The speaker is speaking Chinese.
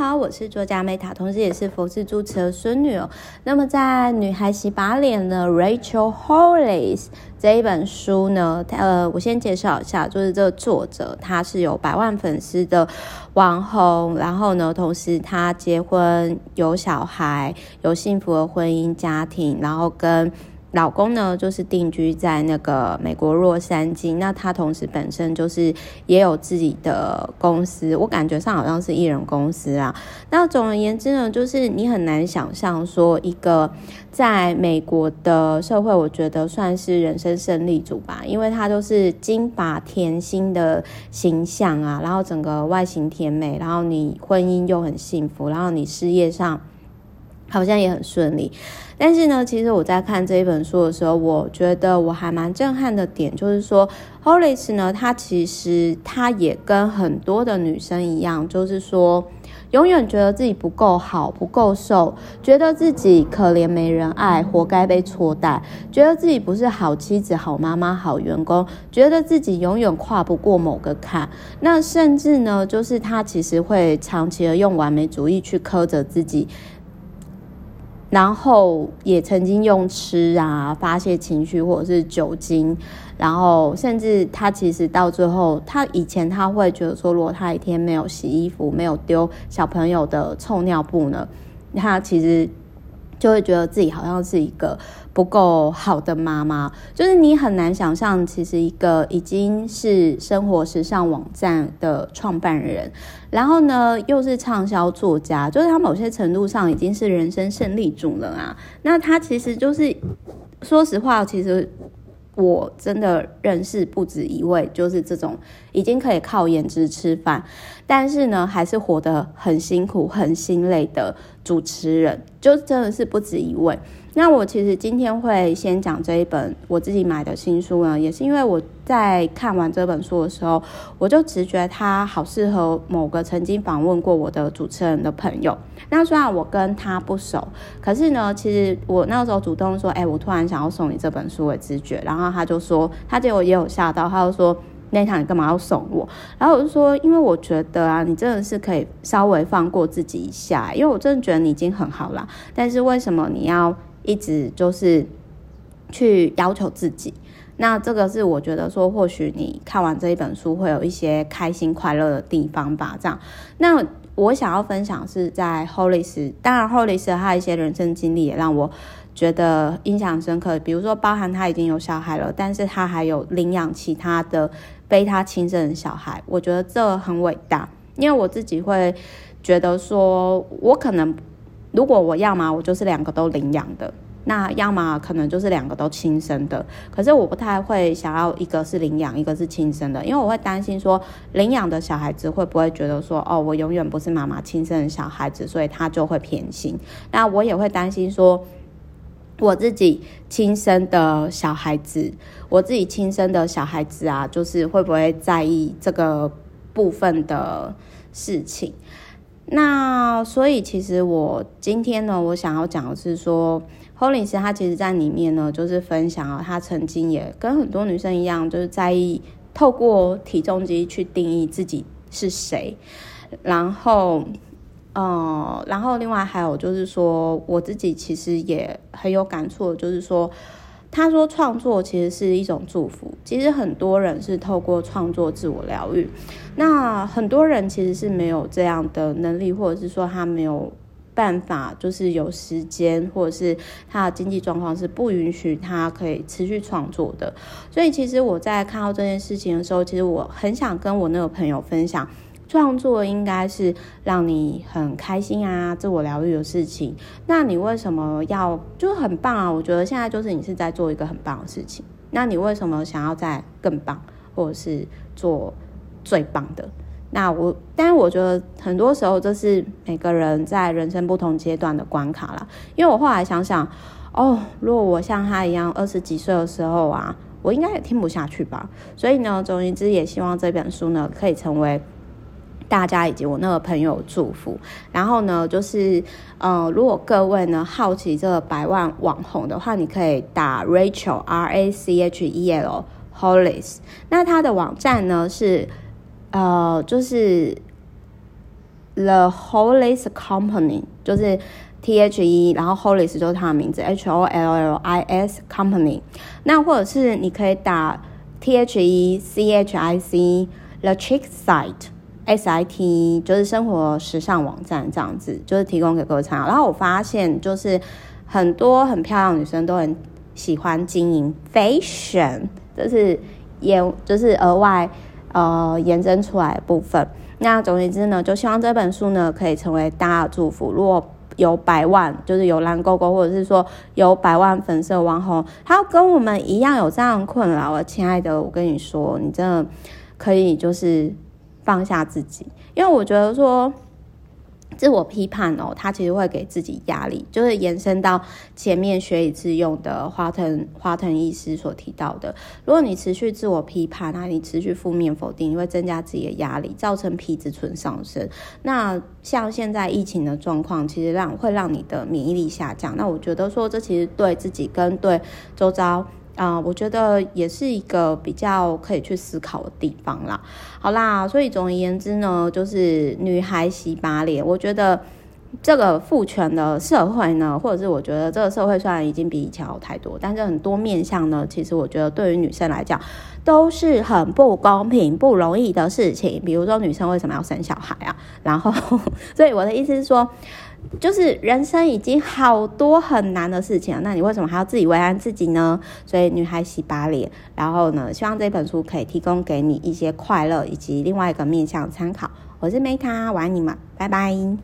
好，我是作家 Meta，同时也是佛系主持的孙女哦。那么在《女孩洗把脸》的 Rachel Hollis 这一本书呢，呃，我先介绍一下，就是这个作者，他是有百万粉丝的网红，然后呢，同时他结婚有小孩，有幸福的婚姻家庭，然后跟。老公呢，就是定居在那个美国洛杉矶。那他同时本身就是也有自己的公司，我感觉上好像是艺人公司啊。那总而言之呢，就是你很难想象说一个在美国的社会，我觉得算是人生胜利组吧，因为他都是金发甜心的形象啊，然后整个外形甜美，然后你婚姻又很幸福，然后你事业上。好像也很顺利，但是呢，其实我在看这一本书的时候，我觉得我还蛮震撼的点，就是说，Hollis 呢，她其实她也跟很多的女生一样，就是说，永远觉得自己不够好，不够瘦，觉得自己可怜没人爱，活该被错待，觉得自己不是好妻子、好妈妈、好员工，觉得自己永远跨不过某个坎。那甚至呢，就是她其实会长期的用完美主义去苛责自己。然后也曾经用吃啊发泄情绪，或者是酒精，然后甚至他其实到最后，他以前他会觉得说，如果他一天没有洗衣服，没有丢小朋友的臭尿布呢，他其实。就会觉得自己好像是一个不够好的妈妈，就是你很难想象，其实一个已经是生活时尚网站的创办人，然后呢又是畅销作家，就是他某些程度上已经是人生胜利组了啊。那他其实就是说实话，其实。我真的认识不止一位，就是这种已经可以靠颜值吃饭，但是呢，还是活得很辛苦、很心累的主持人，就真的是不止一位。那我其实今天会先讲这一本我自己买的新书呢，也是因为我在看完这本书的时候，我就直觉他好适合某个曾经访问过我的主持人的朋友。那虽然我跟他不熟，可是呢，其实我那时候主动说，哎、我突然想要送你这本书的直觉，然后他就说，他结果也有吓到，他就说，那场你干嘛要送我？然后我就说，因为我觉得啊，你真的是可以稍微放过自己一下，因为我真的觉得你已经很好了，但是为什么你要？一直就是去要求自己，那这个是我觉得说，或许你看完这一本书会有一些开心快乐的地方吧。这样，那我想要分享是在 Hollis，当然 Hollis 他一些人生经历也让我觉得印象深刻。比如说，包含他已经有小孩了，但是他还有领养其他的非他亲生的小孩，我觉得这很伟大。因为我自己会觉得说，我可能。如果我要嘛，我就是两个都领养的；那要么可能就是两个都亲生的。可是我不太会想要一个是领养，一个是亲生的，因为我会担心说，领养的小孩子会不会觉得说，哦，我永远不是妈妈亲生的小孩子，所以他就会偏心。那我也会担心说，我自己亲生的小孩子，我自己亲生的小孩子啊，就是会不会在意这个部分的事情。那所以，其实我今天呢，我想要讲的是说，Hollis 他其实在里面呢，就是分享了他曾经也跟很多女生一样，就是在意透过体重机去定义自己是谁。然后，呃，然后另外还有就是说，我自己其实也很有感触，就是说。他说：“创作其实是一种祝福。其实很多人是透过创作自我疗愈。那很多人其实是没有这样的能力，或者是说他没有办法，就是有时间，或者是他的经济状况是不允许他可以持续创作的。所以，其实我在看到这件事情的时候，其实我很想跟我那个朋友分享。”创作应该是让你很开心啊，自我疗愈的事情。那你为什么要就是很棒啊？我觉得现在就是你是在做一个很棒的事情。那你为什么想要再更棒，或者是做最棒的？那我，但是我觉得很多时候这是每个人在人生不同阶段的关卡啦。因为我后来想想，哦，如果我像他一样二十几岁的时候啊，我应该也听不下去吧。所以呢，总而言之，也希望这本书呢可以成为。大家以及我那个朋友祝福，然后呢，就是呃，如果各位呢好奇这个百万网红的话，你可以打 Rachel R A C H E L Hollis，那他的网站呢是呃，就是 The Hollis Company，就是 T H E，然后 Hollis 就是它的名字 H O L L I S Company。那或者是你可以打 T H E C H I C The Chick Site S I T，就是生活时尚网站这样子，就是提供给各位参考。然后我发现，就是很多很漂亮女生都很喜欢经营 fashion，就是也就是额外呃延伸出来的部分。那总而言之呢，就希望这本书呢可以成为大家的祝福。如果有百万，就是有蓝勾勾，或者是说有百万粉丝网红，他跟我们一样有这样困扰，我亲爱的，我跟你说，你真的可以就是放下自己，因为我觉得说。自我批判哦，他其实会给自己压力，就是延伸到前面学以致用的华腾华腾医师所提到的。如果你持续自我批判啊，你持续负面否定，你会增加自己的压力，造成皮质醇上升。那像现在疫情的状况，其实让会让你的免疫力下降。那我觉得说，这其实对自己跟对周遭。啊、我觉得也是一个比较可以去思考的地方啦。好啦，所以总而言之呢，就是女孩洗把脸。我觉得这个父权的社会呢，或者是我觉得这个社会虽然已经比以前好太多，但是很多面向呢，其实我觉得对于女生来讲都是很不公平、不容易的事情。比如说，女生为什么要生小孩啊？然后，所以我的意思是说。就是人生已经好多很难的事情了，那你为什么还要自己为难自己呢？所以女孩洗把脸，然后呢，希望这本书可以提供给你一些快乐以及另外一个面向参考。我是 Meta，晚安你们，拜拜。